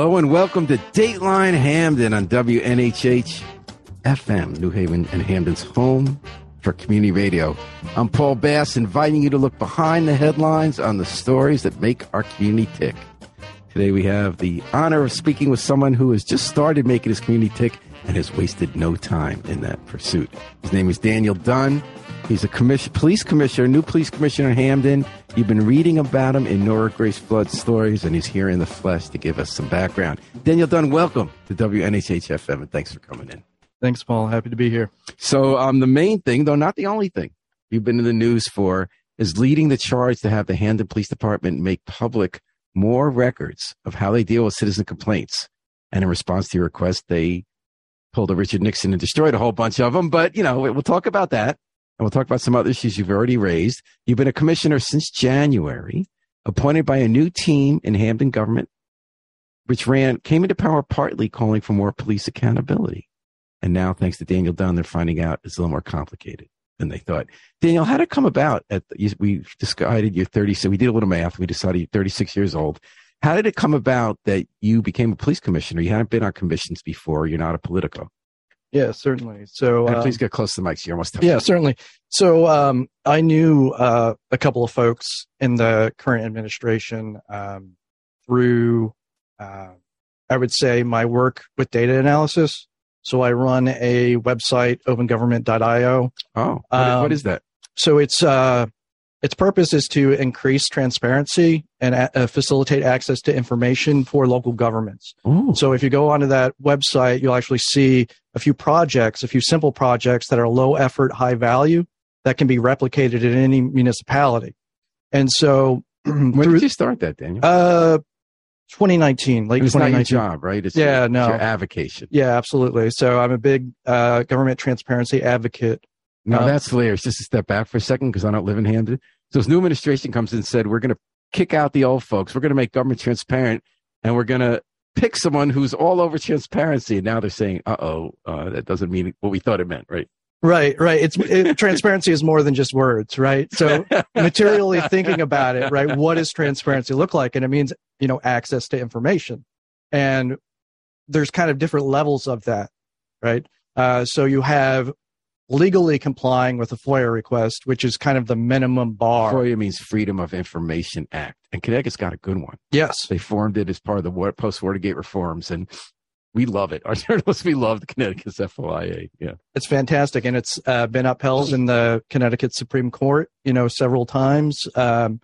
Hello and welcome to Dateline Hamden on WNHH FM, New Haven and Hamden's home for community radio. I'm Paul Bass, inviting you to look behind the headlines on the stories that make our community tick. Today we have the honor of speaking with someone who has just started making his community tick and has wasted no time in that pursuit. His name is Daniel Dunn. He's a commission, police commissioner, new police commissioner in Hamden. You've been reading about him in Nora Grace Flood stories, and he's here in the flesh to give us some background. Daniel Dunn, welcome to WNHH FM, and thanks for coming in. Thanks, Paul. Happy to be here. So, um, the main thing, though not the only thing, you've been in the news for is leading the charge to have the Hamden Police Department make public more records of how they deal with citizen complaints. And in response to your request, they pulled a Richard Nixon and destroyed a whole bunch of them. But, you know, we'll talk about that. And we'll talk about some other issues you've already raised. You've been a commissioner since January, appointed by a new team in Hamden government, which ran, came into power partly calling for more police accountability. And now, thanks to Daniel Dunn, they're finding out it's a little more complicated than they thought. Daniel, how did it come about? At the, we decided you're 30, so we did a little math. We decided you're 36 years old. How did it come about that you became a police commissioner? You hadn't been on commissions before. You're not a politico. Yeah, certainly. So and please get close to the mic. You're almost. Yeah, certainly. So um, I knew uh, a couple of folks in the current administration um, through, uh, I would say, my work with data analysis. So I run a website, opengovernment.io. Oh, what, um, what is that? So it's uh, its purpose is to increase transparency and uh, facilitate access to information for local governments. Ooh. So if you go onto that website, you'll actually see a few projects, a few simple projects that are low effort, high value that can be replicated in any municipality. And so, when through, did you start that, Daniel? Uh, 2019, like it's 2019. not your job, right? It's yeah, your, no, your avocation. Yeah, absolutely. So I'm a big uh, government transparency advocate. Now um, that's hilarious. Just to step back for a second, because I don't live in Hamden. So this new administration comes in and said, we're going to kick out the old folks. We're going to make government transparent, and we're going to pick someone who's all over transparency. And now they're saying, uh-oh, uh, that doesn't mean what we thought it meant, right? Right, right. It's it, transparency is more than just words, right? So materially thinking about it, right? What does transparency look like? And it means, you know, access to information. And there's kind of different levels of that, right? Uh, so you have legally complying with a FOIA request, which is kind of the minimum bar. FOIA means Freedom of Information Act, and Connecticut's got a good one. Yes, they formed it as part of the post Watergate reforms, and we love it. Our journalists, we love the Connecticut's FOIA. Yeah, it's fantastic, and it's uh, been upheld in the Connecticut Supreme Court, you know, several times. Um,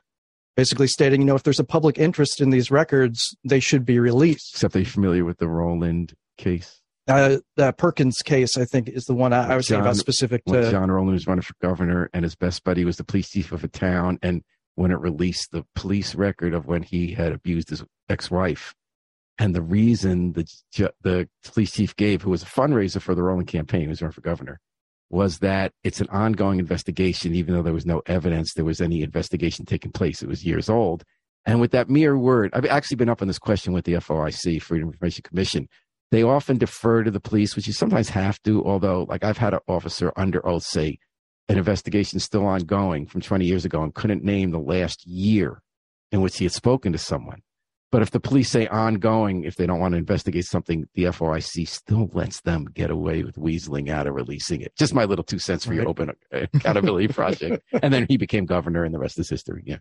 basically stating, you know, if there's a public interest in these records, they should be released. Except are you familiar with the Rowland case? Uh, the Perkins case, I think, is the one I, I was John, about specific to. John Rowland was running for governor, and his best buddy was the police chief of a town. And when it released the police record of when he had abused his ex-wife, and the reason the the police chief gave, who was a fundraiser for the Rowland campaign, who was running for governor, was that it's an ongoing investigation, even though there was no evidence there was any investigation taking place. It was years old. And with that mere word, I've actually been up on this question with the FOIC, Freedom of Information Commission. They often defer to the police, which you sometimes have to, although, like, I've had an officer under oath say an investigation still ongoing from 20 years ago and couldn't name the last year in which he had spoken to someone. But if the police say ongoing, if they don't want to investigate something, the FOIC still lets them get away with weaseling out of releasing it. Just my little two cents for right. your open accountability project. And then he became governor, and the rest is history. Yeah.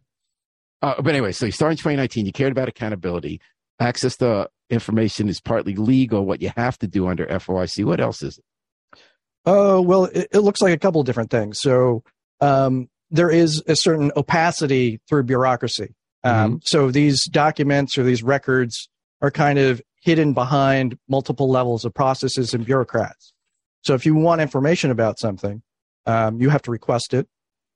Uh, but anyway, so you started in 2019. You cared about accountability. Access to information is partly legal. What you have to do under FOIC. What else is it? Oh uh, well, it, it, looks like a couple of different things. So um, there is a certain opacity through bureaucracy. Um, mm-hmm. So these documents or these records are kind of hidden behind multiple levels of processes and bureaucrats. So if you want information about something, um, you have to request it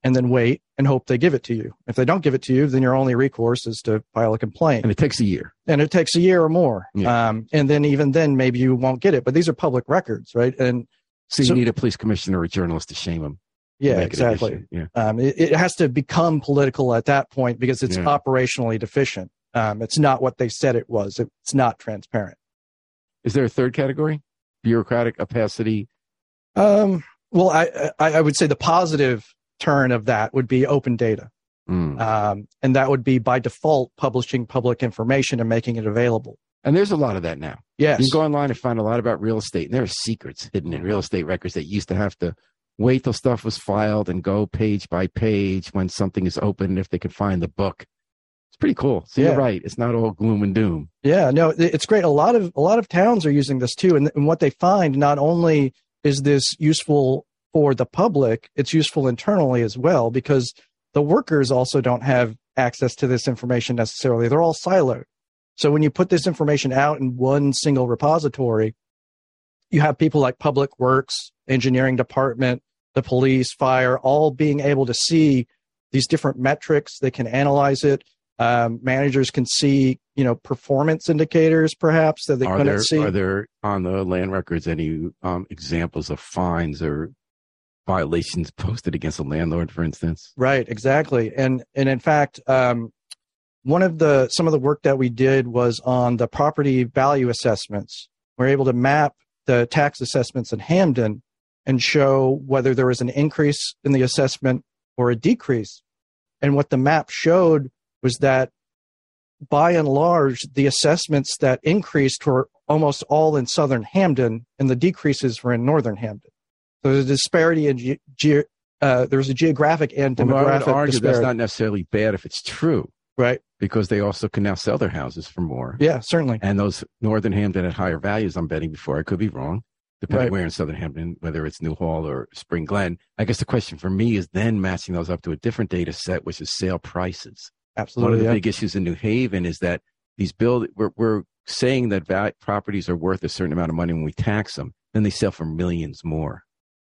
and then wait and hope they give it to you. If they don't give it to you, then your only recourse is to file a complaint. And it takes a year. And it takes a year or more. Yeah. Um, and then even then, maybe you won't get it. But these are public records, right? And so you so, need a police commissioner or a journalist to shame them. Yeah, exactly. Yeah. Um, it, it, has to become political at that point because it's yeah. operationally deficient. Um, it's not what they said it was. It's not transparent. Is there a third category? Bureaucratic opacity. Um, well, I, I, I would say the positive turn of that would be open data, mm. um, and that would be by default publishing public information and making it available. And there's a lot of that now. Yes. You can go online and find a lot about real estate, and there are secrets hidden in real estate records that used to have to wait till stuff was filed and go page by page when something is open, if they could find the book. It's pretty cool. So Yeah. you're right. It's not all gloom and doom. Yeah, no, it's great. A lot of a lot of towns are using this too, and, and what they find not only is this useful for the public, it's useful internally as well because the workers also don't have access to this information necessarily. They're all siloed. So when you put this information out in one single repository, you have people like Public Works, Engineering Department, the police, fire, all being able to see these different metrics. They can analyze it. Um, managers can see, you know, performance indicators perhaps that they are couldn't there see. are there on the land records any um, examples of fines or violations posted against a landlord, for instance? Right, exactly. And and in fact, um, one of the some of the work that we did was on the property value assessments. We're able to map the tax assessments in Hamden and show whether there was an increase in the assessment or a decrease. And what the map showed was that by and large, the assessments that increased were almost all in southern Hamden, and the decreases were in northern Hamden. So there's a disparity in ge- ge- uh, there's a geographic and Well, I would demographic argue disparity. that's not necessarily bad if it's true, right? because they also can now sell their houses for more. Yeah, certainly. And those Northern Hamden at higher values, I'm betting before. I could be wrong, depending Right. where in Southern Hamden, whether it's New Hall or Spring Glen. I guess the question for me is then matching those up to a different data set, which is sale prices. Absolutely. One of the yeah. big issues in New Haven is that these build we're, we're saying that properties are worth a certain amount of money when we tax them, then they sell for millions more.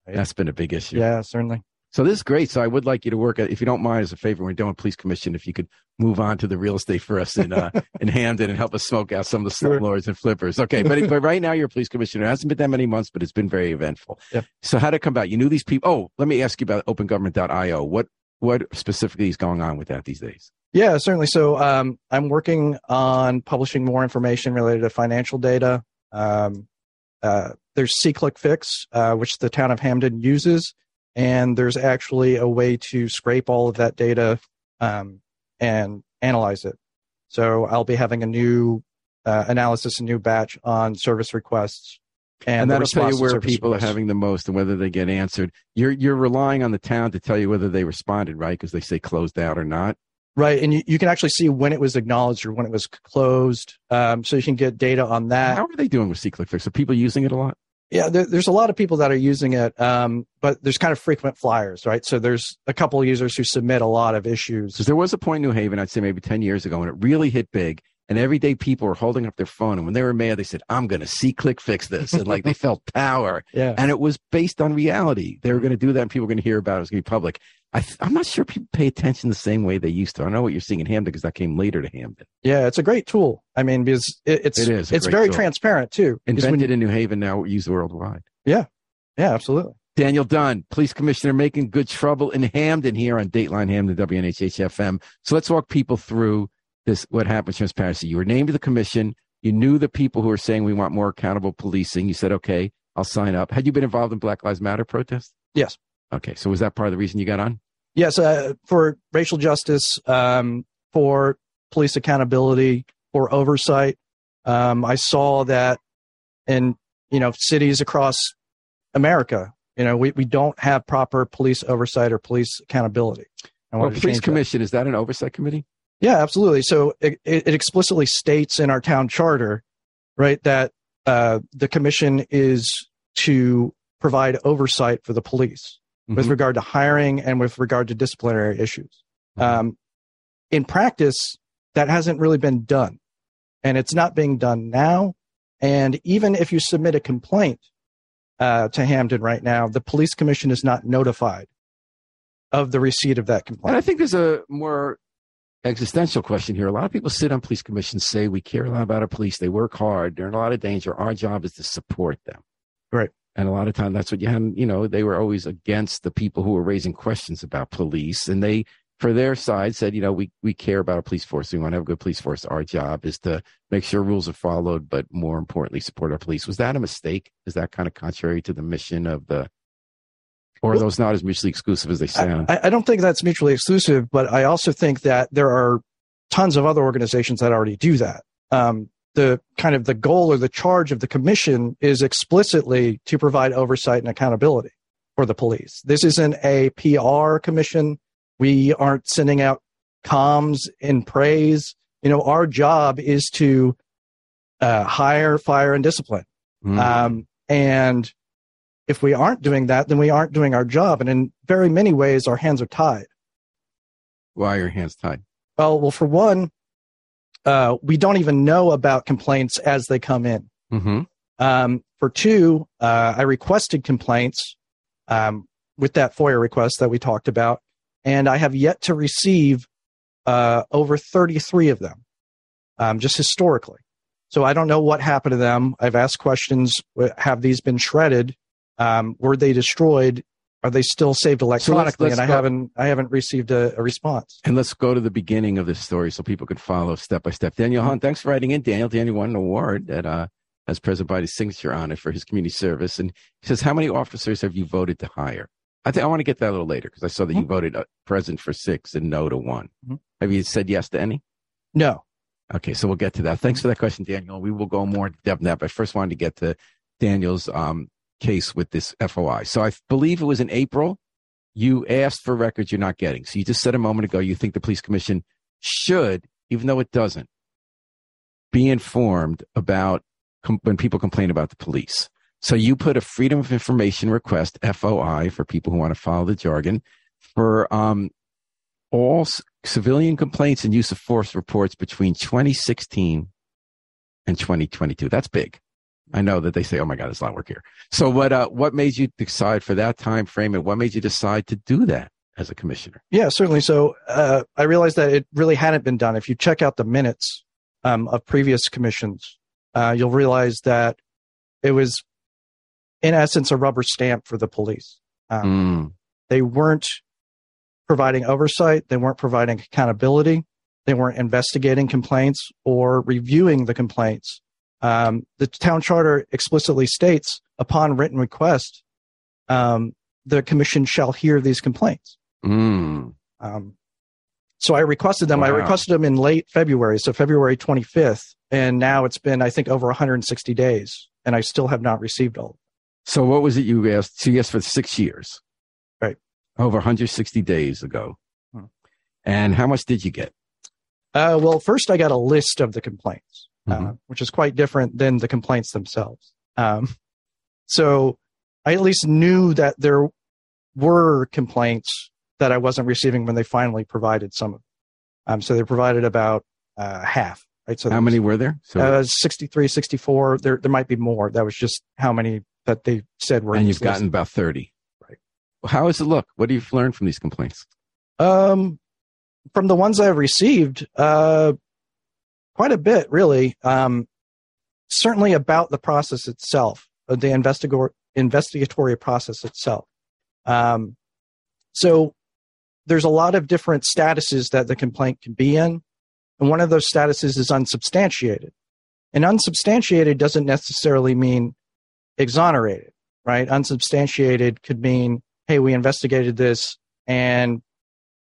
Right. That's been a big issue. yeah, certainly. So this is great. So I would like you to work, at, if you don't mind, as a favor, when we're doing police commission, if you could move on to the real estate for us in uh, in Hamden and help us smoke out some of the Sure. and flippers. Okay, but but right now you're a police commissioner. It hasn't been that many months, but it's been very eventful. Yep. So how did it come about? You knew these people. Oh, let me ask you about OpenGovernment.io. What what specifically is going on with that these days? Yeah, certainly. So um, I'm working on publishing more information related to financial data. Um, uh, there's SeeClickFix, uh, which the town of Hamden uses, and there's actually a way to scrape all of that data um, and analyze it. So I'll be having a new uh, analysis, a new batch on service requests, and, And, that'll tell you where people are having the most and whether they get answered. You're you're relying on the town to tell you whether they responded, right? Because they say closed out or not. Right, and you, you can actually see when it was acknowledged or when it was closed, um, so you can get data on that. How are they doing with SeeClickFix? Are people using it a lot? Yeah, there, there's a lot of people that are using it, um, but there's kind of frequent flyers, right? So there's a couple of users who submit a lot of issues. Because there was a point in New Haven, I'd say maybe 10 years ago, when it really hit big. And every day people were holding up their phone. And when they were mad, they said, I'm going to see click fix this. And like they felt power. Yeah, And it was based on reality. They were going to do that and people were going to hear about it. It was going to be public. I th- I'm not sure people pay attention the same way they used to. I know what you're seeing in Hamden because that came later to Hamden. yeah, it's a great tool. I mean, because it, it's It is it's very tool. transparent too. Invented you- in New Haven, now used worldwide. yeah, yeah absolutely. Daniel Dunn, police commissioner, making good trouble in Hamden here on Dateline Hamden, WNHH FM. So let's walk people through this, what happened, transparency. You were named to the commission. You knew the people who were saying we want more accountable policing. You said, okay, I'll sign up. Had you been involved in Black Lives Matter protests? Yes. Okay. So was that part of the reason you got on? Yes, uh, for racial justice, um, for police accountability, for oversight. Um, I saw that in you know cities across America, you know, we, we don't have proper police oversight or police accountability. Well, police commission, is that an oversight committee? Yeah, absolutely. So it, it it explicitly states in our town charter, right, that uh, the commission is to provide oversight for the police with Mhm. regard to hiring and with regard to disciplinary issues. Mhm. Um, in practice, that hasn't really been done, and it's not being done now. And even if you submit a complaint uh, to Hamden right now, the police commission is not notified of the receipt of that complaint. And complaint. I think there's a more existential question here. A lot of people sit on police commissions, say we care a lot about our police. They work hard. They're in a lot of danger. Our job is to support them. Right. And a lot of time that's what you had. You know, they were always against the people who were raising questions about police. And they, for their side, said, you know, we, we care about our police force. We want to have a good police force. Our job is to make sure rules are followed, but more importantly, support our police. Was that a mistake? Is that kind of contrary to the mission of the, or are those not as mutually exclusive as they sound? I, I don't think that's mutually exclusive, but I also think that there are tons of other organizations that already do that. Um, the kind of the goal or the charge of the commission is explicitly to provide oversight and accountability for the police. This isn't a PR commission. We aren't sending out comms in praise. You know, our job is to uh, hire, fire, and discipline. Mm. Um, and if we aren't doing that, then we aren't doing our job. And in very many ways, our hands are tied. Why are your hands tied? Well, well, for one, uh, we don't even know about complaints as they come in. Mm-hmm. Um, for two, uh, I requested complaints um, with that FOIA request that we talked about, and I have yet to receive uh, over 33 of them, um, just historically. So I don't know what happened to them. I've asked questions: Have these been shredded? Um, were they destroyed? Are they still saved electronically? So let's, let's and I haven't I haven't received a, a, response. And let's go to the beginning of this story so people can follow step by step. Daniel Hunt, thanks for writing in. Daniel, Daniel won an award that uh, has President Biden's signature on it for his community service. And he says, "How many officers have you voted to hire?" I think I want to get that a little later because I saw that mm-hmm. you voted uh, president for six and no to one. Mm-hmm. Have you said yes to any? No. Okay, so we'll get to that. Thanks for that question, Daniel. We will go more depth in that. But I first wanted to get to Daniel's um, case with this FOI. So I believe it was in April. You asked for records you're not getting. So you just said a moment ago you think the police commission should, even though it doesn't, be informed about com- when people complain about the police. So you put a Freedom of Information request, FOI, for people who want to follow the jargon, for um, all civilian complaints and use of force reports between 2016 and 2022. That's big. I know that they say, "Oh my God, there's a lot of work here." So, what uh, what made you decide for that time frame, and what made you decide to do that as a commissioner? Yeah, certainly. So, uh, I realized that it really hadn't been done. If you check out the minutes um, of previous commissions, uh, you'll realize that it was, in essence, a rubber stamp for the police. Um, mm. They weren't providing oversight. They weren't providing accountability. They weren't investigating complaints or reviewing the complaints. Um, the town charter explicitly states upon written request, um, the commission shall hear these complaints. Mm. Um, so I requested them. Wow. I requested them in late February, so February 25th, and now it's been I think over 160 days, and I still have not received all. So what was it you asked? So you asked for six years right? over 160 days ago. Hmm. And how much did you get? Uh, well, first I got a list of the complaints, mm-hmm. uh, which is quite different than the complaints themselves. Um, so I at least knew that there were complaints that I wasn't receiving when they finally provided some of them. Um, so they provided about uh, half. Right. So how many were there? So uh, 63, 64. There, there might be more. That was just how many that they said were. And you've gotten about 30. Right. How does it look? What do you learn from these complaints? Um, from the ones I've received, uh, quite a bit, really. Um, certainly about the process itself, uh, the investigator investigatory process itself. Um, so there's a lot of different statuses that the complaint can be in, and one of those statuses is unsubstantiated. And unsubstantiated doesn't necessarily mean exonerated, right? Unsubstantiated could mean hey, we investigated this and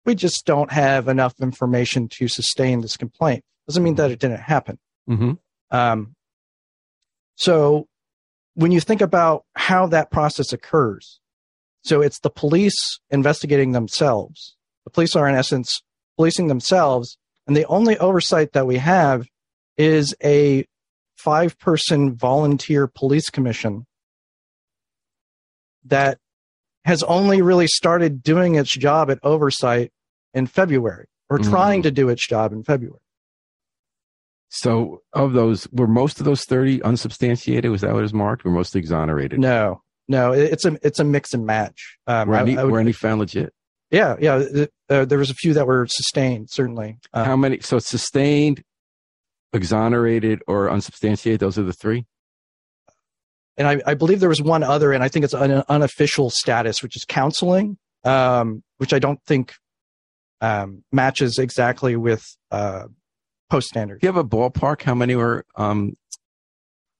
we just don't have enough information to sustain this complaint. Doesn't mean that it didn't happen. Mm-hmm. Um, so when you think about how that process occurs, so it's the police investigating themselves. The police are, in essence, policing themselves, and the only oversight that we have is a five person volunteer police commission that has only really started doing its job at oversight in February or mm. trying to do its job in February. So, of those, were most of those 30 unsubstantiated? Was that what was marked? Were most exonerated? No, no, it's a it's a mix and match. Um, were, any, I, I would, were any found legit? Yeah, yeah. Uh, there was a few that were sustained, certainly. Um, How many? So, sustained, exonerated, or unsubstantiated? Those are the three and I, I, believe there was one other, and I think it's an unofficial status, which is counseling, um, which I don't think um, matches exactly with uh, post standards. Do you have a ballpark? How many were um,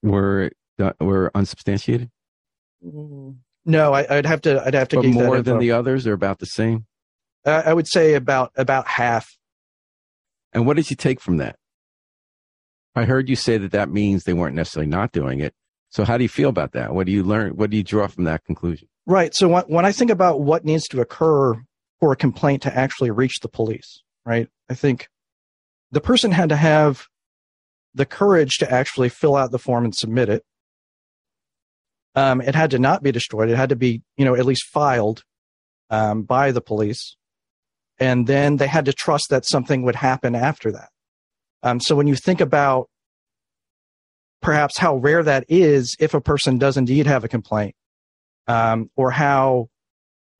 were uh, were unsubstantiated? No, I, would have to. I'd have to. But more than the others, or about the same. Uh, I would say about about half. And what did you take from that? I heard you say that that means they weren't necessarily not doing it. So how do you feel about that? What do you learn? What do you draw from that conclusion? Right. So when, I think about what needs to occur for a complaint to actually reach the police, right? I think the person had to have the courage to actually fill out the form and submit it. Um, it had to not be destroyed. It had to be, you know, at least filed um, by the police, and then they had to trust that something would happen after that. Um, so when you think about perhaps how rare that is if a person does indeed have a complaint, um, or how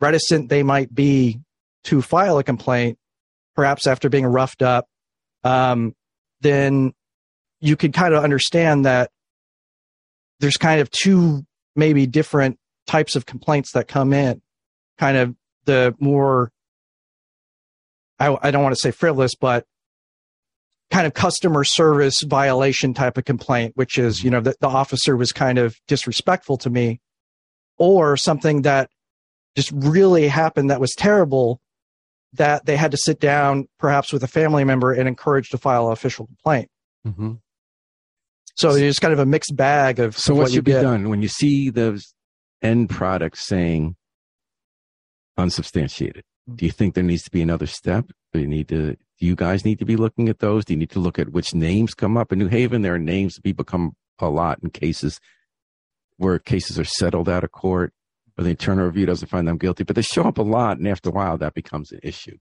reticent they might be to file a complaint, perhaps after being roughed up, um, then you could kind of understand that there's kind of two maybe different types of complaints that come in. Kind of the more, I, I don't want to say frivolous, but kind of customer service violation type of complaint, which is, you know, that the officer was kind of disrespectful to me, or something that just really happened that was terrible that they had to sit down perhaps with a family member and encourage to file an official complaint. Mm-hmm. So it's kind of a mixed bag of. So what, what should be get. done when you see those end products saying unsubstantiated? Do you think there needs to be another step? Do you need to? Do you guys need to be looking at those? Do you need to look at which names come up in New Haven? There are names that people come a lot in cases where cases are settled out of court, or the internal review doesn't find them guilty, but they show up a lot, and after a while, that becomes an issue.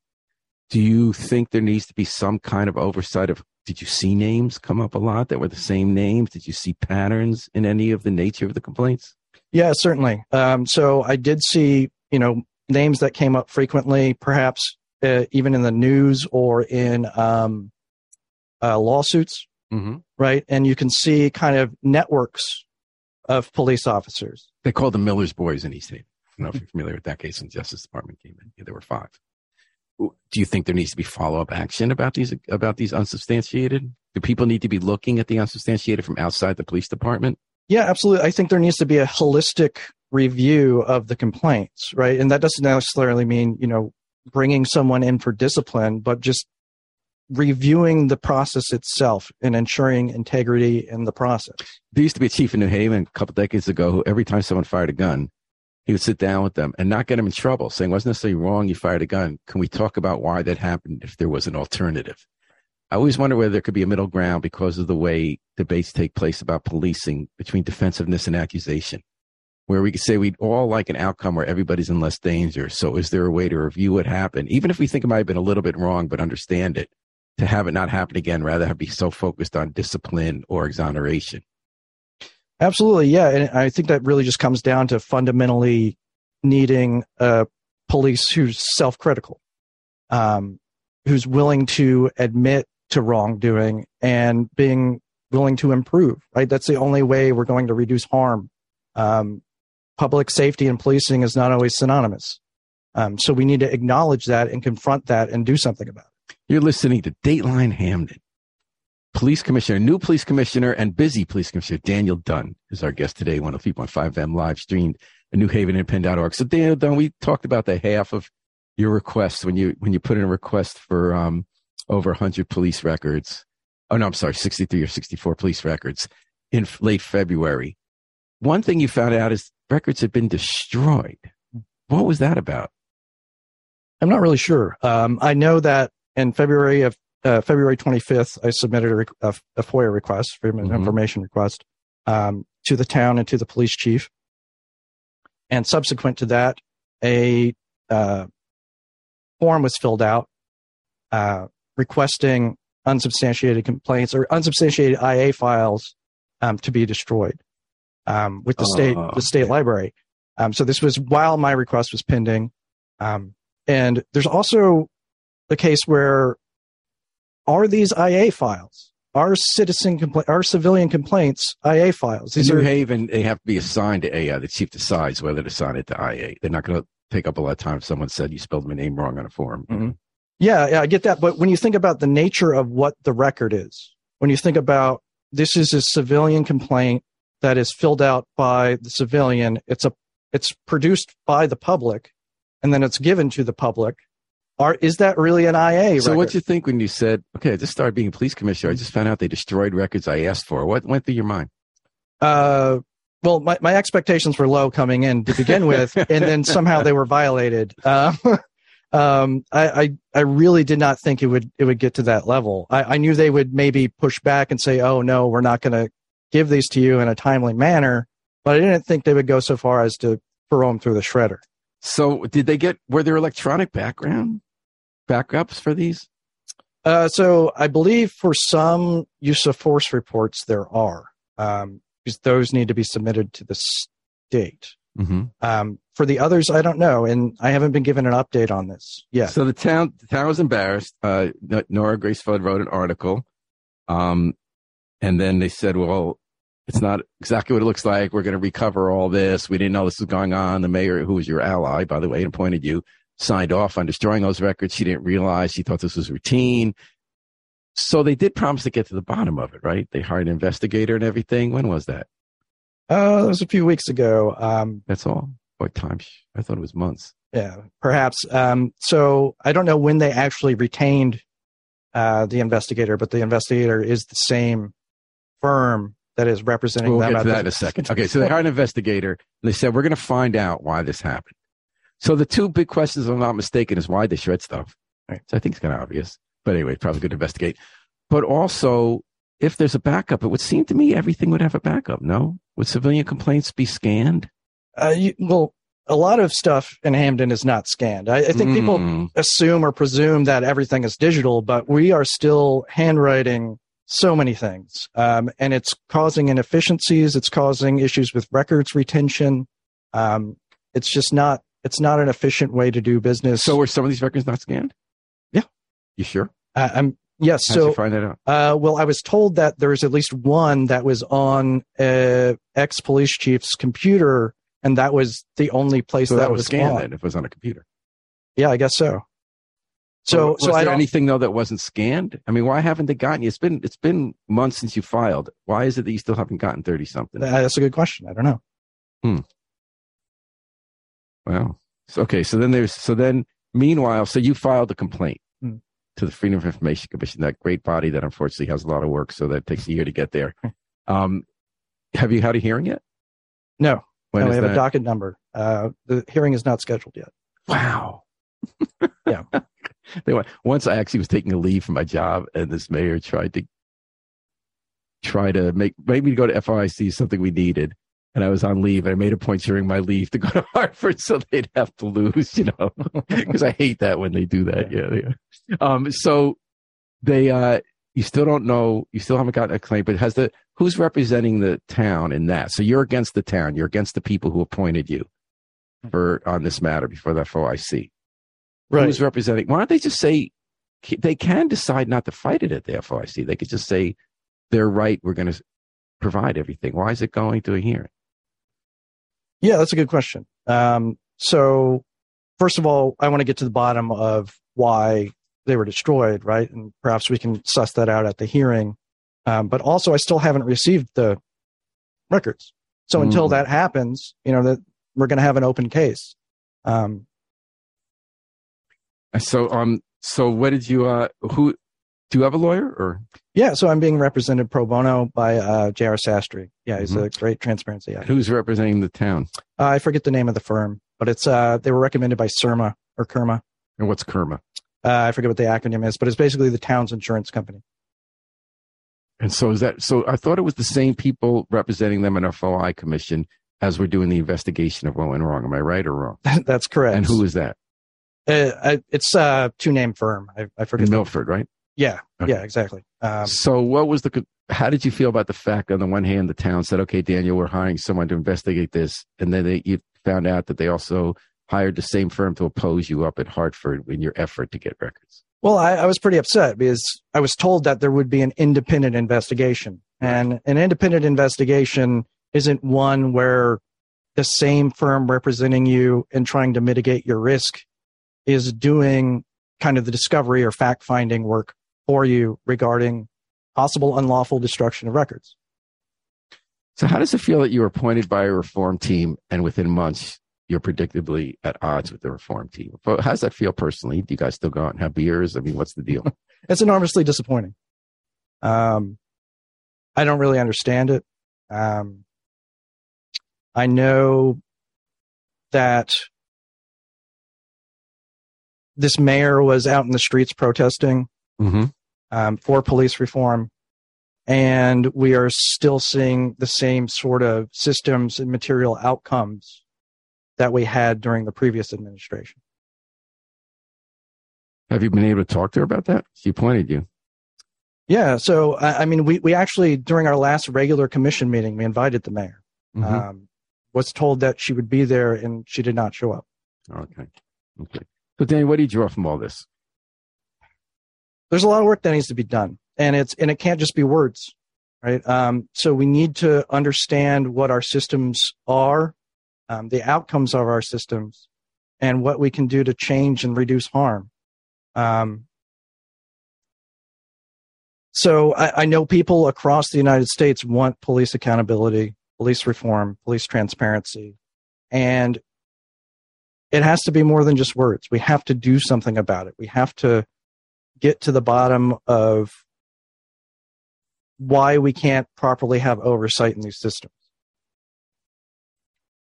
Do you think there needs to be some kind of oversight of did you see names come up a lot that were the same names? Did you see patterns in any of the nature of the complaints? Yeah, certainly. Um, so I did see, you know, names that came up frequently, perhaps uh, even in the news or in um, uh, lawsuits, mm-hmm. right? And you can see kind of networks of police officers. They called them Miller's Boys in East Haven. I don't know if you're familiar with that case when the Justice Department came in. Yeah, there were five do you think there needs to be follow up action about these about these unsubstantiated? Do people need to be looking at the unsubstantiated from outside the police department? Yeah, absolutely. I think there needs to be a holistic review of the complaints, right? And that doesn't necessarily mean you know bringing someone in for discipline, but just reviewing the process itself and ensuring integrity in the process. There used to be a chief in New Haven a couple decades ago who every time someone fired a gun, he would sit down with them and not get them in trouble, saying, wasn't necessarily wrong, you fired a gun. Can we talk about why that happened if there was an alternative? I always wonder whether there could be a middle ground because of the way debates take place about policing between defensiveness and accusation, where we could say we'd all like an outcome where everybody's in less danger. So is there a way to review what happened, even if we think it might have been a little bit wrong, but understand it, to have it not happen again, rather have be so focused on discipline or exoneration? Absolutely, yeah, and I think that really just comes down to fundamentally needing a police who's self-critical, um, who's willing to admit to wrongdoing and being willing to improve. Right, that's the only way we're going to reduce harm. Um, public safety and policing is not always synonymous, um, so we need to acknowledge that and confront that and do something about it. You're listening to Dateline Hamden police commissioner, new police commissioner, and busy police commissioner Daniel Dunn is our guest today. One of 3.5 M live streamed at New Haven Independent.org. So Daniel Dunn, we talked about the half of your request when you when you put in a request for um, over 100 police records. Oh no, I'm sorry, 63 or 64 police records in late February. One thing you found out is records had been destroyed. What was that about? I'm not really sure. Um, I know that in February of uh, February 25th, I submitted a, a, a FOIA request, Freedom mm-hmm. Information request, um, to the town and to the police chief. And subsequent to that, a uh, form was filled out uh, requesting unsubstantiated complaints or unsubstantiated IA files um, to be destroyed um, with the state oh, the state library. Um, so this was while my request was pending. Um, and there's also the case where are these IA files? Are citizen compla- are civilian complaints IA files? These In New are, Haven, they have to be assigned to IA. The chief decides whether to assign it to IA. They're not going to take up a lot of time if someone said you spelled my name wrong on a form. Mm-hmm. Yeah, yeah, I get that. But when you think about the nature of what the record is, when you think about this is a civilian complaint that is filled out by the civilian, it's a it's produced by the public, and then it's given to the public are is that really an IA? So record? what'd you think when you said, okay, I just started being a police commissioner. I just found out they destroyed records I asked for. What went through your mind? Uh, well, my, my expectations were low coming in to begin with, and then somehow they were violated. Uh, um, I, I, I really did not think it would it would get to that level. I, I knew they would maybe push back and say, "Oh no, we're not going to give these to you in a timely manner," but I didn't think they would go so far as to throw them through the shredder. So did they get were there electronic background backups for these? Uh, so I believe for some use of force reports there are, um, because those need to be submitted to the state. Mm-hmm. Um, for the others, I don't know, and I haven't been given an update on this yet. So the town, the town was embarrassed. Uh, Nora Grace Flood wrote an article, um, and then they said, "Well, it's not exactly what it looks like. We're going to recover all this. We didn't know this was going on." The mayor, who was your ally, by the way, appointed you, signed off on destroying those records. She didn't realize. She thought this was routine. So they did promise to get to the bottom of it, right? They hired an investigator and everything. When was that? Uh, that was a few weeks ago. Um, That's all. What time? I thought it was months. yeah, perhaps. Um, so I don't know when they actually retained uh, the investigator, but the investigator is the same firm that is representing We'll them. get at to that in a second. Okay, so they hired an investigator, and they said we're going to find out why this happened. So the two big questions, if I'm not mistaken, is why they shred stuff. Right. So I think it's kind of obvious, but anyway, probably good to investigate. But also, if there's a backup, it would seem to me everything would have a backup. No, would civilian complaints be scanned? Uh, you, well, a lot of stuff in Hamden is not scanned. I, I think people Mm. assume or presume that everything is digital, but we are still handwriting so many things. Um, and it's causing inefficiencies. It's causing issues with records retention. Um, it's just not, it's not an efficient way to do business. So were some of these records not scanned? Yeah. You sure? uh, I'm, yes. How so, you find that out? uh, well, I was told that there's at least one that was on a ex police chief's computer. And that was the only place So that, that was was scanned then, if it was on a computer. Yeah, I guess so. So, was so there anything though that wasn't scanned? I mean, why haven't they gotten you? It's been it's been months since you filed. Why is it that you still haven't gotten thirty something? That's a good question. I don't know. Wow. So, okay. So then there's, so then meanwhile, so you filed a complaint Hmm. to the Freedom of Information Commission, that great body that unfortunately has a lot of work. So that takes a year to get there. Hmm. Um, have you had a hearing yet? No, When no, we have that? a docket number. Uh, the hearing is not scheduled yet. Wow. Yeah. they went, once I actually was taking a leave from my job and this mayor tried to try to make, make me go to FIC, something we needed. And I was on leave and I made a point during my leave to go to Hartford so they'd have to lose, you know, because I hate that when they do that. Yeah. yeah. Um, so they, uh, you still don't know, you still haven't gotten a claim, but has the, who's representing the town in that? So you're against the town. You're against the people who appointed you for, on this matter before the FOIC who's representing. Why don't they just say they can decide not to fight it at the FOIC? They could just say they're right. We're going to provide everything. Why is it going to a hearing? Yeah, that's a good question. Um, so, first of all, I want to get to the bottom of why they were destroyed, right? And perhaps we can suss that out at the hearing. Um, but also, I still haven't received the records. So until Mm. that happens, you know, that we're going to have an open case. Um, So, um, so what did you? Uh, who do you have a lawyer or? yeah, so I'm being represented pro bono by uh, J.R. Sastry. Yeah, he's Mhm. a great transparency. Who's representing the town? Uh, I forget the name of the firm, but it's uh, they were recommended by CIRMA or Kerma. And what's Kerma? Uh, I forget what the acronym is, but it's basically the town's insurance company. And so is that? So I thought it was the same people representing them in our FOI commission as we're doing the investigation of what went wrong. Am I right or wrong? That's correct. And who is that? Uh, it's a two name firm. I, I forget. Milford, right? yeah, Okay. yeah, exactly. Um, so what was the how did you feel about the fact on the one hand the town said okay daniel we're hiring someone to investigate this and then they, you found out that they also hired the same firm to oppose you up at hartford in your effort to get records well, I, I was pretty upset because I was told that there would be an independent investigation, and an independent investigation isn't one where the same firm representing you and trying to mitigate your risk is doing kind of the discovery or fact finding work for you regarding possible unlawful destruction of records. so how does it feel that you were appointed by a reform team and within months you're predictably at odds with the reform team. But how does that feel personally? Do you guys still go out and have beers? I mean, what's the deal? it's enormously disappointing. Um, I don't really understand it. Um, I know that this mayor was out in the streets protesting mm-hmm. um, for police reform, and we are still seeing the same sort of systems and material outcomes that we had during the previous administration. Have you been able to talk to her about that? She pointed you. Yeah. So, I, I mean, we, we actually, during our last regular commission meeting, we invited the mayor. Mm-hmm. Um, was told that she would be there and she did not show up. Okay. Okay. So, Danny, what do you draw from all this? There's a lot of work that needs to be done, and it's and it can't just be words, right? Um, so we need to understand what our systems are, um, the outcomes of our systems, and what we can do to change and reduce harm. Um, so I, I, know people across the United States want police accountability, police reform, police transparency, and it has to be more than just words. We have to do something about it. We have to get to the bottom of why we can't properly have oversight in these systems.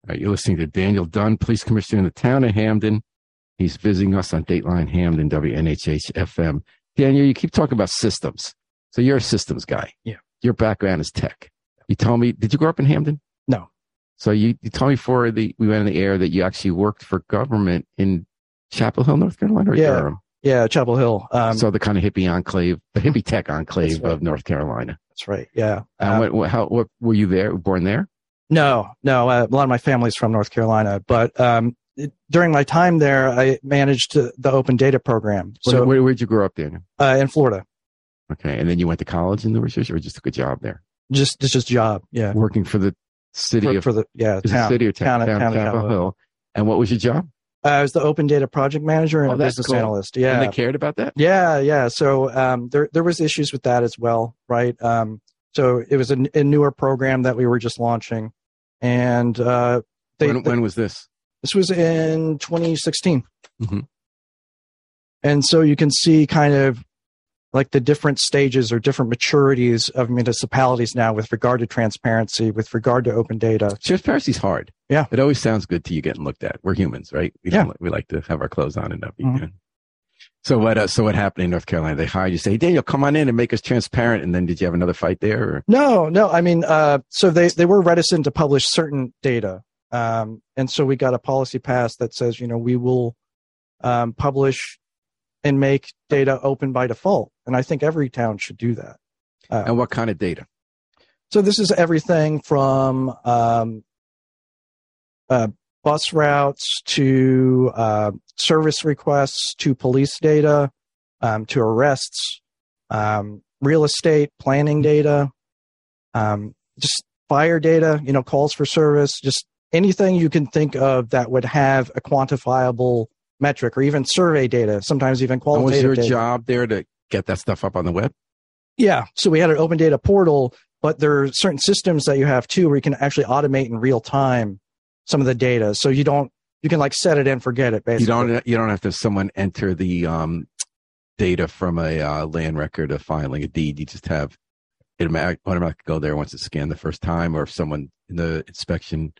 All right, you're listening to Daniel Dunn, Police Commissioner in the town of Hamden. He's visiting us on Dateline Hamden, WNHH FM. Daniel, you keep talking about systems. So you're a systems guy. Yeah. Your background is tech. You told me, did you grow up in Hamden? No. So you, you told me before the, we went in the air that you actually worked for government in Chapel Hill, North Carolina or yeah. Durham? Yeah, Chapel Hill. Um, so the kind of hippie enclave, the hippie tech enclave right. of North Carolina. That's right. Yeah. Um, what, what, how, what, were you there, born there? No, no. Uh, a lot of my family's from North Carolina, but um, it, during my time there, I managed to, the open data program. So where, where, did you grow up, Daniel? Uh, in Florida. Okay, and then you went to college in the research, or just took a job there? Just, just, just job. Yeah, working for the city for, of for the yeah town, city of town, town, town, Chapel Hill. And what was your job? Uh, I was the open data project manager and oh, a business cool. analyst. Yeah, and they cared about that. Yeah, yeah. So um, there there was issues with that as well, right? Um, so it was a, a, newer program that we were just launching, and uh, they, when, when was this? This was in 2016. Mm-hmm. And so you can see kind of like the different stages or different maturities of municipalities now with regard to transparency, with regard to open data. Transparency is hard. Yeah. It always sounds good to you getting looked at. We're humans, right? We yeah. we like to have our clothes on and not be mm-hmm. So what? Uh, so what happened in North Carolina? They hired you. Say, hey, Daniel, come on in and make us transparent. And then did you have another fight there? Or? No, no. I mean, uh, so they they were reticent to publish certain data, um, and so we got a policy passed that says, you know, we will um, publish and make data open by default. And I think every town should do that. Uh, and what kind of data? So this is everything from um, uh, bus routes to uh, service requests to police data um, to arrests, um, real estate planning data, um, just fire data, you know, calls for service, just anything you can think of that would have a quantifiable metric or even survey data, sometimes even qualitative. And was your data. job there to get that stuff up on the web? Yeah. So we had an open data portal, but there are certain systems that you have too where you can actually automate in real time some of the data. So you don't you can like set it and forget it basically. You don't you don't have to someone enter the um, data from a uh, land record of filing a deed. You just have it automatically go there once it's scanned the first time, or if someone in the inspection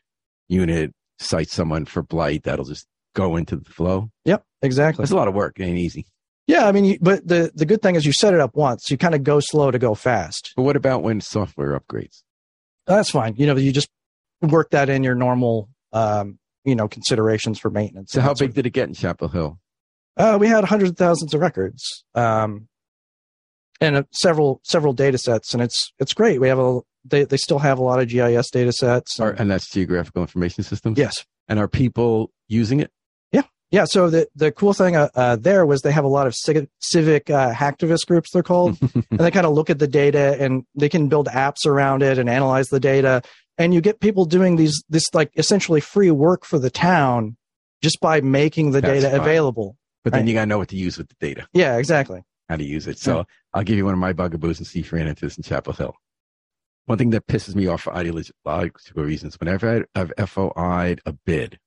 unit cites someone for blight, that'll just go into the flow. Yep, exactly. It's a lot of work. It ain't easy. Yeah, I mean, you, but the the good thing is you set it up once. You kind of go slow to go fast. But what about when software upgrades? That's fine. You know, you just work that in your normal, um, you know, considerations for maintenance. So, how big did it get in Chapel Hill? Uh, we had hundreds of thousands of records, um, and uh, several several data sets, and it's it's great. We have a they they still have a lot of GIS data sets, and, and that's geographical information systems. Yes, and are people using it? Yeah, so the the cool thing uh, uh, there was they have a lot of civic, civic uh, hacktivist groups they're called, and they kind of look at the data and they can build apps around it and analyze the data, and you get people doing these this like essentially free work for the town just by making the That's data fun. available. But then right? you got to know what to use with the data. Yeah, exactly. How to use it. So yeah. I'll give you one of my bugaboos and see if you ran into this in Chapel Hill. One thing that pisses me off for ideological reasons, whenever I've FOI'd a bid,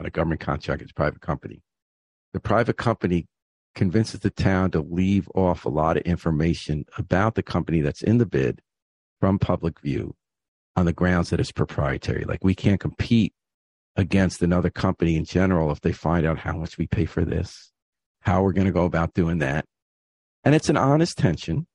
on a government contract. It's a private company. The private company convinces the town to leave off a lot of information about the company that's in the bid from public view on the grounds that it's proprietary. Like we can't compete against another company in general if they find out how much we pay for this, how we're going to go about doing that. And it's an honest tension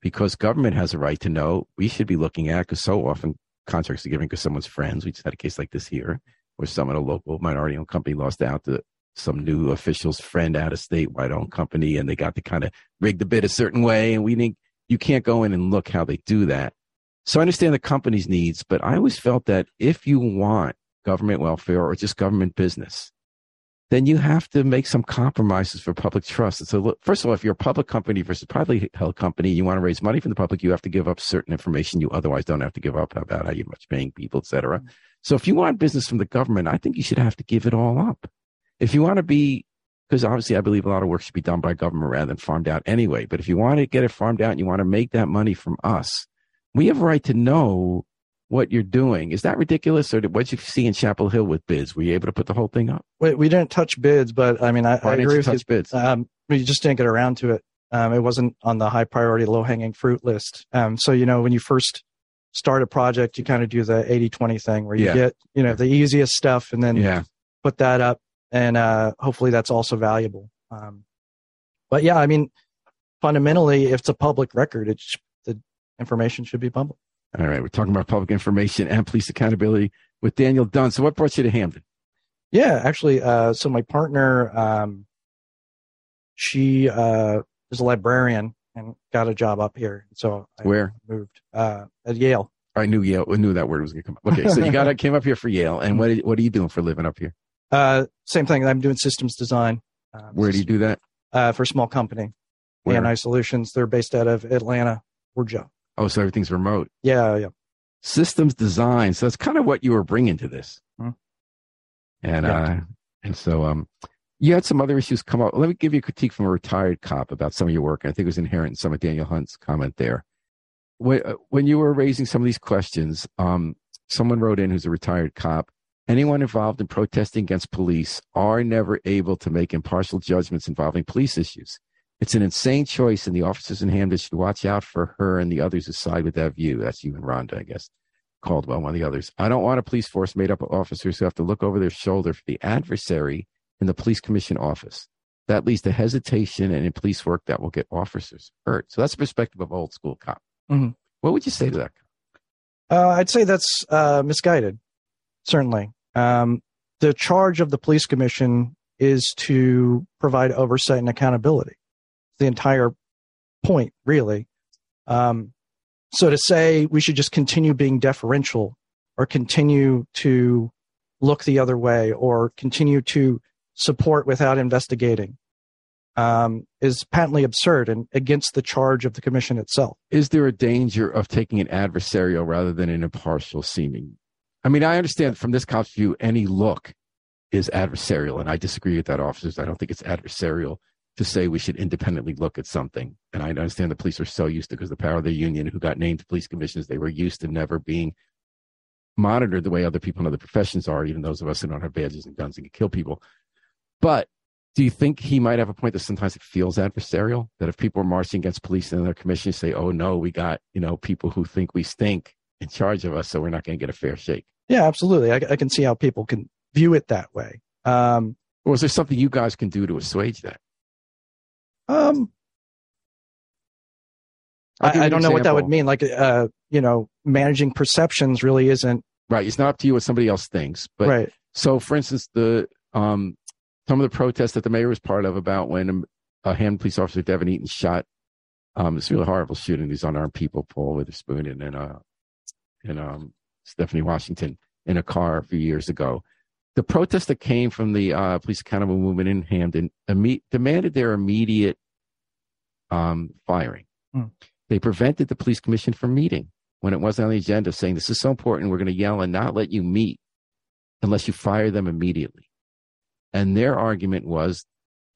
because government has a right to know we should be looking at because so often contracts are given because someone's friends. We just had a case like this here where of the local minority owned company, lost out to some new official's friend out of state, white owned company, and they got to kind of rig the bid a certain way. And we think you can't go in and look how they do that. So I understand the company's needs, but I always felt that if you want government welfare or just government business, then you have to make some compromises for public trust. so, look, first of all, if you're a public company versus privately held company, you want to raise money from the public, you have to give up certain information you otherwise don't have to give up about how you're much paying people, et cetera. Mm-hmm. So if you want business from the government, I think you should have to give it all up. If you want to be, because obviously I believe a lot of work should be done by government rather than farmed out anyway. But if you want to get it farmed out and you want to make that money from us, we have a right to know what you're doing. Is that ridiculous, or what did you see in Chapel Hill with bids? Were you able to put the whole thing up? We, we didn't touch bids, but I mean, I, I agree with touch you. bids. Um, we just didn't get around to it. Um, it wasn't on the high priority, low hanging fruit list. Um, so you know, when you first start a project, you kind of do the 80-20 thing, where you yeah. get you know the easiest stuff and then yeah. put that up, and uh, hopefully that's also valuable. Um, but yeah, I mean, fundamentally, if it's a public record, it's the information should be public. All right, we're talking about public information and police accountability with Daniel Dunn. So, what brought you to Hamden? Yeah, actually, uh, so my partner, um, she uh, is a librarian and got a job up here. So I where moved uh, at Yale. I knew Yale. I knew that word was going to come up. Okay, so you got I came up here for Yale, and what what are you doing for living up here? Uh, same thing. I'm doing systems design. Um, where do you do that? Uh, for a small company, ANI Solutions. They're based out of Atlanta, Georgia. Oh, so everything's remote. Yeah, yeah. Systems design. So that's kind of what you were bringing to this. Hmm. And yeah. uh, and so um, you had some other issues come up. Let me give you a critique from a retired cop about some of your work. I think it was inherent in some of Daniel Hunt's comment there. When, uh, when you were raising some of these questions, um, someone wrote in who's a retired cop. Anyone involved in protesting against police are never able to make impartial judgments involving police issues. It's an insane choice, and the officers in Hamden should watch out for her and the others who side with that view. That's you and Rhonda, I guess. Caldwell, one of the others. I don't want a police force made up of officers who have to look over their shoulder for the adversary in the police commission office. That leads to hesitation and in police work that will get officers hurt. So that's the perspective of old school cop. Mm-hmm. What would you say to that? Uh, I'd say that's uh, misguided, certainly. Um, the charge of the police commission is to provide oversight and accountability the entire point, really. Um, so to say we should just continue being deferential or continue to look the other way or continue to support without investigating um, is patently absurd and against the charge of the commission itself. Is there a danger of taking an adversarial rather than an impartial seeming? I mean, I understand from this cop's view, any look is adversarial, and I disagree with that, officers. I don't think it's adversarial to say we should independently look at something. And I understand the police are so used to because the power of the union who got named to police commissions, they were used to never being monitored the way other people in other professions are, even those of us who don't have badges and guns and can kill people. But do you think he might have a point that sometimes it feels adversarial? That if people are marching against police and their commissions say, "Oh no, we got you know people who think we stink in charge of us, so we're not going to get a fair shake." Yeah, absolutely. I, I, can see how people can view it that way. Um, or is there something you guys can do to assuage that? Um, I, I, don't know what that would mean. Like, uh, you know, managing perceptions really isn't right. It's not up to you what somebody else thinks. But right. So, for instance, the um, some of the protests that the mayor was part of about when a hand police officer Devin Eaton shot um, this really horrible shooting these unarmed people, Paul Witherspoon and and uh, and um, Stephanie Washington in a car a few years ago the protest that came from the uh, police accountable movement in Hamden imme- demanded their immediate um, firing. Hmm. They prevented the police commission from meeting when it wasn't on the agenda, saying this is so important, we're going to yell and not let you meet unless you fire them immediately. And their argument was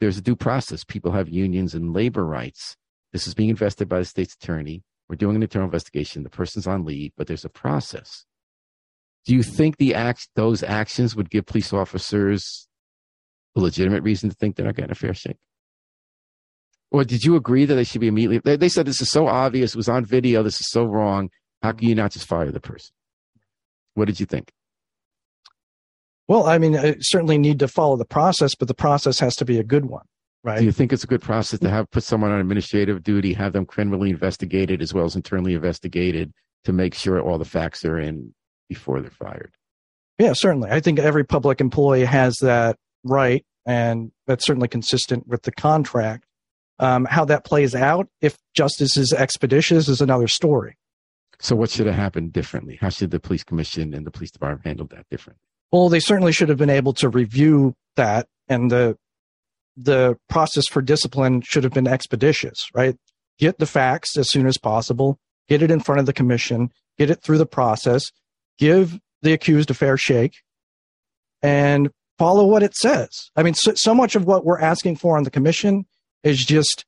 there's a due process. People have unions and labor rights. This is being invested by the state's attorney. We're doing an internal investigation. The person's on leave, but there's a process. Do you think the act those actions would give police officers a legitimate reason to think they're not getting a fair shake? Or did you agree that they should be immediately? They, they said this is so obvious. It was on video. This is so wrong. How can you not just fire the person? What did you think? Well, I mean, I certainly need to follow the process, but the process has to be a good one, right? Do you think it's a good process to have put someone on administrative duty, have them criminally investigated as well as internally investigated to make sure all the facts are in before they're fired? Yeah, certainly. I think every public employee has that right, and that's certainly consistent with the contract. Um, how that plays out, if justice is expeditious, is another story. So, what should have happened differently? How should the police commission and the police department handle that differently? Well, they certainly should have been able to review that, and the the process for discipline should have been expeditious, right? Get the facts as soon as possible, get it in front of the commission, get it through the process, give the accused a fair shake, and follow what it says. I mean, so, so much of what we're asking for on the commission is just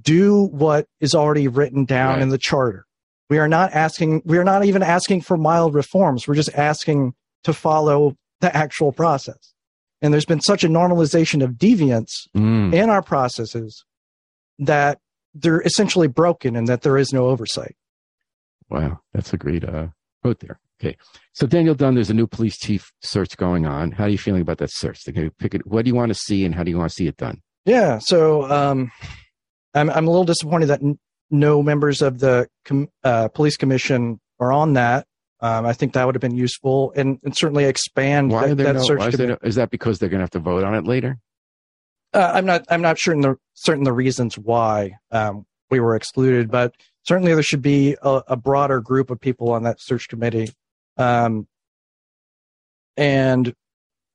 do what is already written down right. in the charter. We are not asking, we are not even asking for mild reforms. We're just asking to follow the actual process. And there's been such a normalization of deviance mm. in our processes that they're essentially broken and that there is no oversight. Wow, that's a great uh, quote there. Okay, so Daniel Dunn, there's a new police chief search going on. How are you feeling about that search? Okay, pick it. What do you want to see, and how do you want to see it done? Yeah, so um, I'm I'm a little disappointed that n- no members of the com- uh, police commission are on that. Um, I think that would have been useful and, and certainly expand why that, that no, search. Is, no, is, that because they're going to have to vote on it later? Uh, I'm not. I'm not sure in the certain the reasons why um, we were excluded, but certainly there should be a, a broader group of people on that search committee. Um, and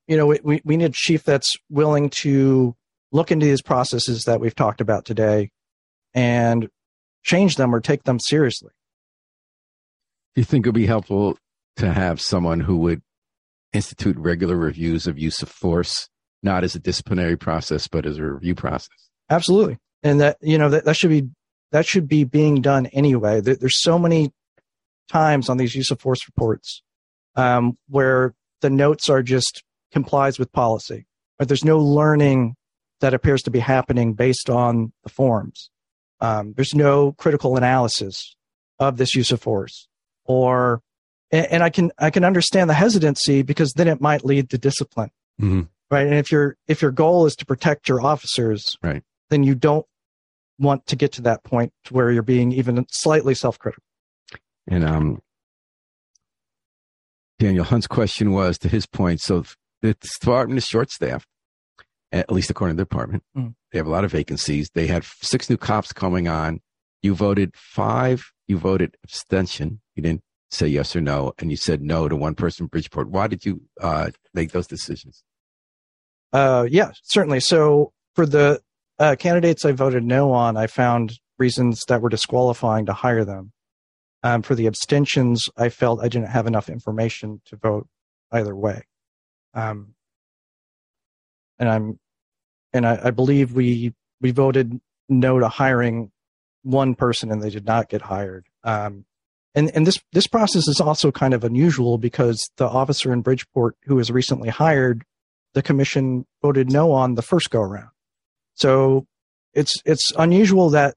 you know, we we need a chief that's willing to look into these processes that we've talked about today and change them or take them seriously. Do you think it would be helpful to have someone who would institute regular reviews of use of force, not as a disciplinary process, but as a review process? Absolutely. And that, you know, that, that should be, that should be being done anyway. There's so many times on these use of force reports um, where the notes are just complies with policy, but there's no learning that appears to be happening based on the forms. Um, there's no critical analysis of this use of force or and, I can I can understand the hesitancy because then it might lead to discipline, mm-hmm. right? And if your if your goal is to protect your officers, right, then you don't want to get to that point where you're being even slightly self-critical. And um, Daniel Hunt's question was to his point. So the department is short-staffed, at least according to the department. Mm. They have a lot of vacancies. They had six new cops coming on. You voted five. You voted abstention. You didn't say yes or no, and you said no to one person, Bridgeport. Why did you uh, make those decisions? Uh, yeah, certainly. So for the uh, candidates I voted no on, I found reasons that were disqualifying to hire them. Um, for the abstentions, I felt I didn't have enough information to vote either way. Um, and I'm, and I, I believe we we voted no to hiring one person, and they did not get hired. Um, and and this this process is also kind of unusual because the officer in Bridgeport who was recently hired, the commission voted no on the first go around. So it's it's unusual that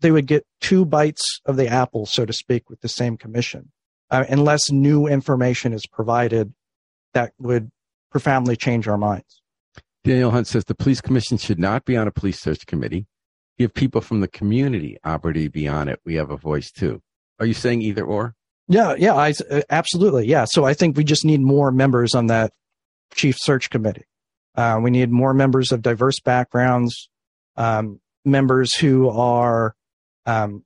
they would get two bites of the apple, so to speak, with the same commission, uh, unless new information is provided that would profoundly change our minds. Daniel Hunt says the police commission should not be on a police search committee. Give people from the community opportunity to be on it. We have a voice too. Are you saying either or? Yeah, yeah, I uh, absolutely. Yeah. So I think we just need more members on that chief search committee. Uh, we need more members of diverse backgrounds, um, members who are um,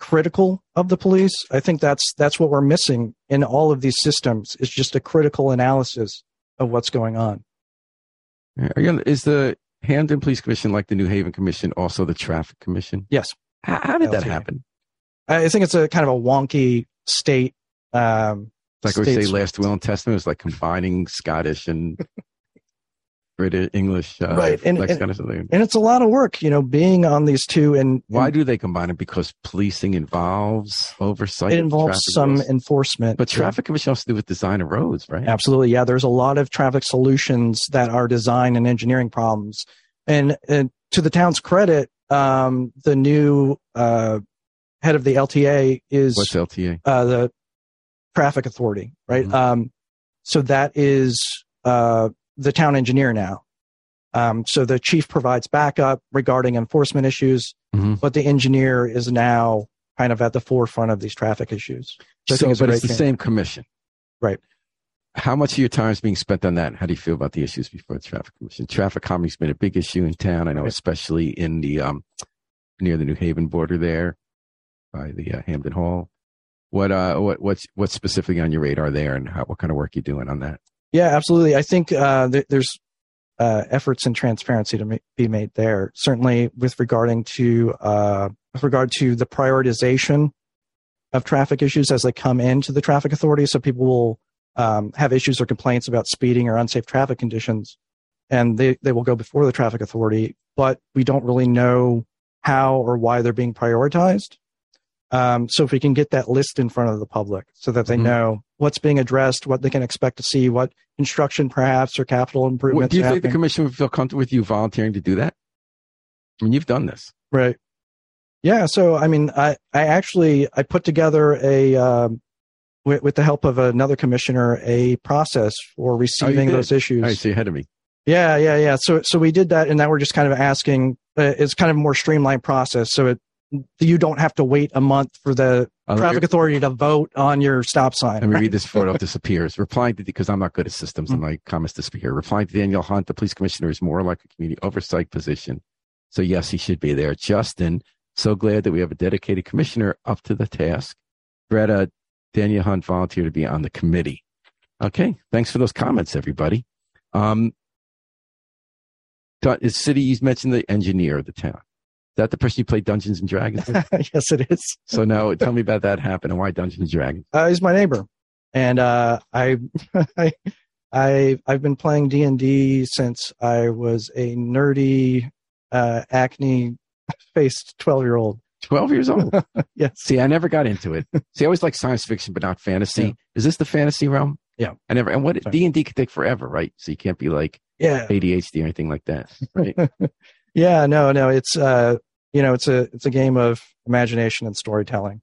critical of the police. I think that's that's what we're missing in all of these systems is just a critical analysis of what's going on. Is the Hamden Police Commission like the New Haven Commission also the Traffic Commission? Yes. How, how did that happen? I think it's a kind of a wonky state. Um, like we say, last will and testament is like combining Scottish and British, English, uh, Right, and- and- kind of. And it's a lot of work, you know, being on these two and Why and do they combine it? Because policing involves oversight. it involves some rules? enforcement. But traffic commission has to do with design of roads, right? Absolutely. Yeah. There's a lot of traffic solutions that are design and engineering problems. And, and to the town's credit, um, the new, uh, head of the LTA is, What's LTA? uh, the traffic authority, right? Mhm. Um, so that is, uh, the town engineer now. Um, so the chief provides backup regarding enforcement issues, Mhm. but the engineer is now kind of at the forefront of these traffic issues. So So, it's but it's the thing. same commission. Right. How much of your time is being spent on that? How do you feel about the issues before the traffic commission? Traffic calming's been a big issue in town. I know, Right. especially in the um, near the New Haven border there, by the uh, Hamden Hall. What uh, what what's what's specifically on your radar there, and how, what kind of work you doing on that? Yeah, absolutely. I think uh, th- there's uh, efforts and transparency to ma- be made there. Certainly, with regarding to uh, with regard to the prioritization of traffic issues as they come into the traffic authority, so people will um, have issues or complaints about speeding or unsafe traffic conditions, and they they will go before the traffic authority. But we don't really know how or why they're being prioritized. Um, so if we can get that list in front of the public so that they Mhm. know what's being addressed, what they can expect to see, what instruction perhaps or capital What, improvements do you think the commission would feel comfortable with you volunteering to do that? I mean, you've done this. right. Yeah. So, I mean, I, I actually, I put together a, um, with, with the help of another commissioner, a process for receiving did? those issues. I so you're ahead of me. Yeah, yeah, yeah. So, so we did that, and now we're just kind of asking. Uh, it's kind of a more streamlined process, so it you don't have to wait a month for the I'll- traffic authority to vote on your stop sign. Let me read this photo. it disappears. Replying to because I'm not good at systems and my comments disappear. Replying to Daniel Hunt, the police commissioner is more like a community oversight position. So yes, he should be there. Justin, so glad that we have a dedicated commissioner up to the task. Greta, Daniel Hunt volunteered to be on the committee. Okay, thanks for those comments, everybody. Um, city you mentioned the engineer of the town. Is that the person you played Dungeons and Dragons with? yes, it is. so now tell me about that happen and why Dungeons and Dragons. Uh, he's my neighbor, and uh, I, I, I, I've been playing D and D since I was a nerdy, uh, acne faced twelve year old. 12 years old. Yes. See, I never got into it. See, I always like science fiction, but not fantasy. Yeah. Is this the fantasy realm? Yeah. I never. And what. D and D could take forever, right? So you can't be like Yeah. ADHD or anything like that, right? Yeah. No. No. It's uh, you know, it's a it's a game of imagination and storytelling.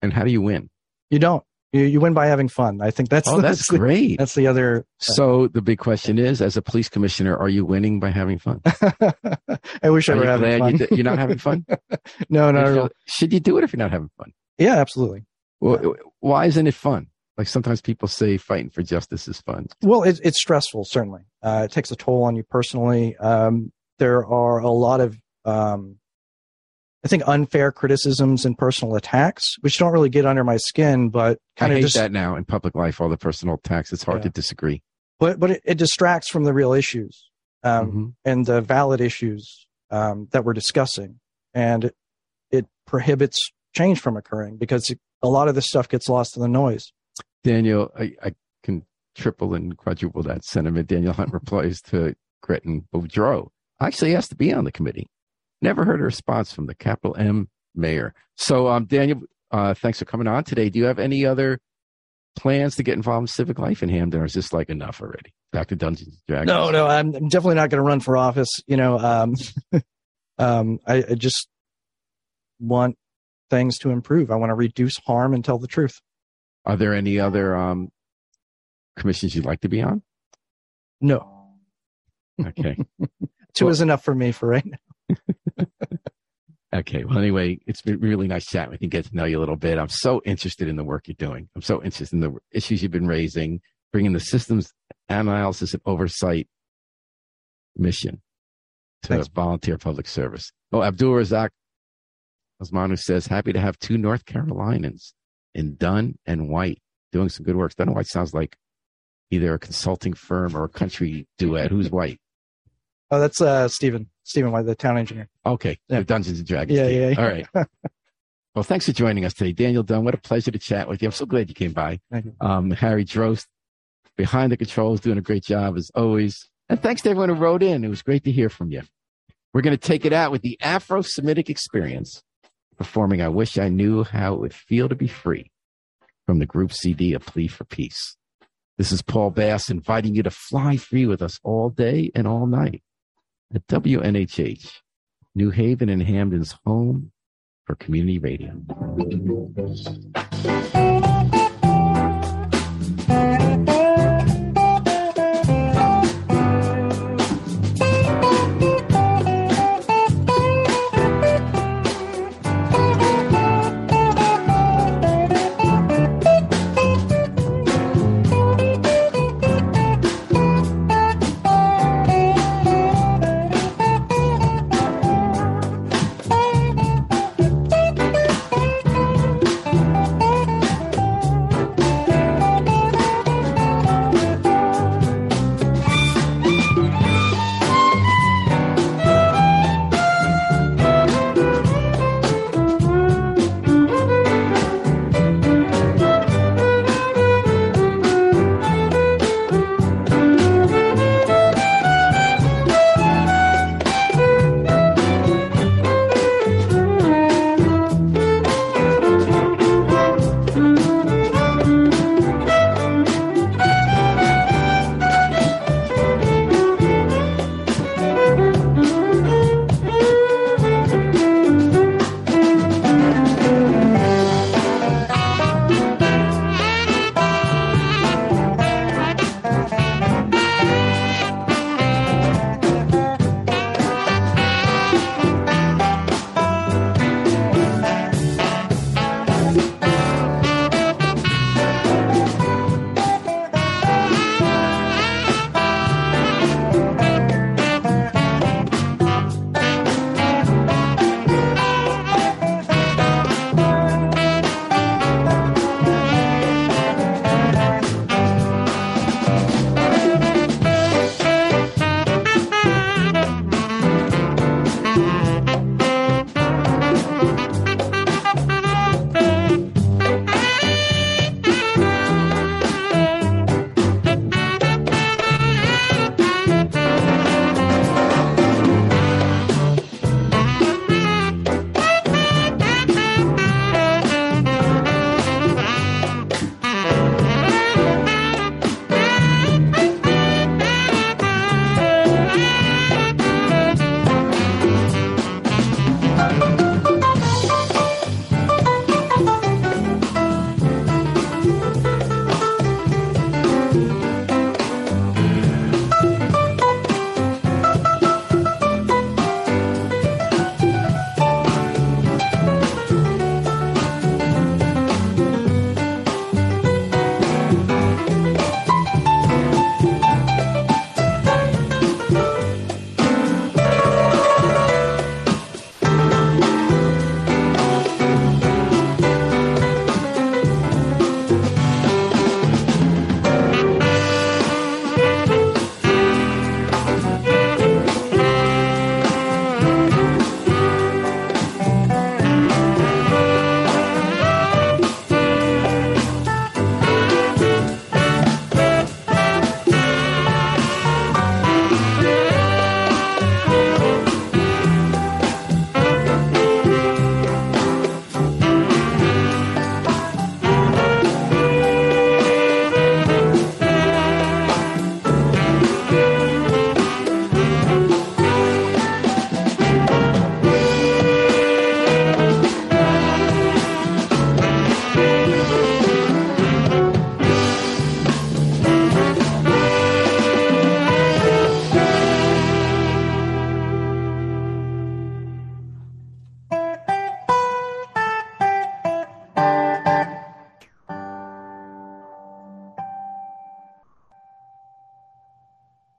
and how do you win? You don't. You you win by having fun. I think that's oh, that's the, great. that's the other. so the big question is, as a police commissioner, are you winning by having fun? I wish I Are were you having fun. You, you're not having fun? no, no, You no, feel- Should you do it if you're not having fun? Yeah, absolutely. Well, why isn't it fun? Like sometimes people say fighting for justice is fun. Well, it, it's stressful, certainly. Uh, it takes a toll on you personally. Um, there are a lot of, um, I think, unfair criticisms and personal attacks, which don't really get under my skin, but I kind of hate just, that now in public life, all the personal attacks. It's hard Yeah. to disagree. but but it, it distracts from the real issues um, Mhm. and the valid issues um, that we're discussing, and it, it prohibits change from occurring because a lot of this stuff gets lost in the noise. Daniel, I, I can triple and quadruple that sentiment. Daniel Hunt replies to Gretton Boudreau. I actually asked to be on the committee. Never heard a response from the capital M mayor. So, um, Daniel, uh, thanks for coming on today. Do you have any other plans to get involved in civic life in Hamden, or is this like enough already? Back to Dungeons and Dragons. No, no, I'm, I'm definitely not going to run for office. You know, um, um, I, I just want things to improve. I want to reduce harm and tell the truth. Are there any other um, commissions you'd like to be on? No, Okay. two Well- is enough for me for right now. Okay. Well, anyway, it's been really nice chatting with you, get to know you a little bit. I'm so interested in the work you're doing. I'm so interested in the issues you've been raising, bringing the systems analysis and oversight mission to Thanks. volunteer public service. Oh, Abdul Razak Osmanu says, happy to have two North Carolinians in Dunn and White doing some good work. Dunn and White sounds like either a consulting firm or a country duet. Who's White? Oh, that's uh, Stephen, Stephen White, the town engineer. Okay. Yeah. The Dungeons and Dragons. Yeah, yeah, yeah. All right. well, thanks for joining us today. Daniel Dunn, what a pleasure to chat with you. I'm so glad you came by. Thank you. Um, Harry Drost behind the controls doing a great job as always. And thanks to everyone who wrote in. It was great to hear from you. We're going to take it out with the Afro Semitic experience, performing I Wish I Knew How It Would Feel to Be Free from the group CD A Plea for Peace. This is Paul Bass inviting you to fly free with us all day and all night at WNHH, New Haven and Hamden's home for community radio.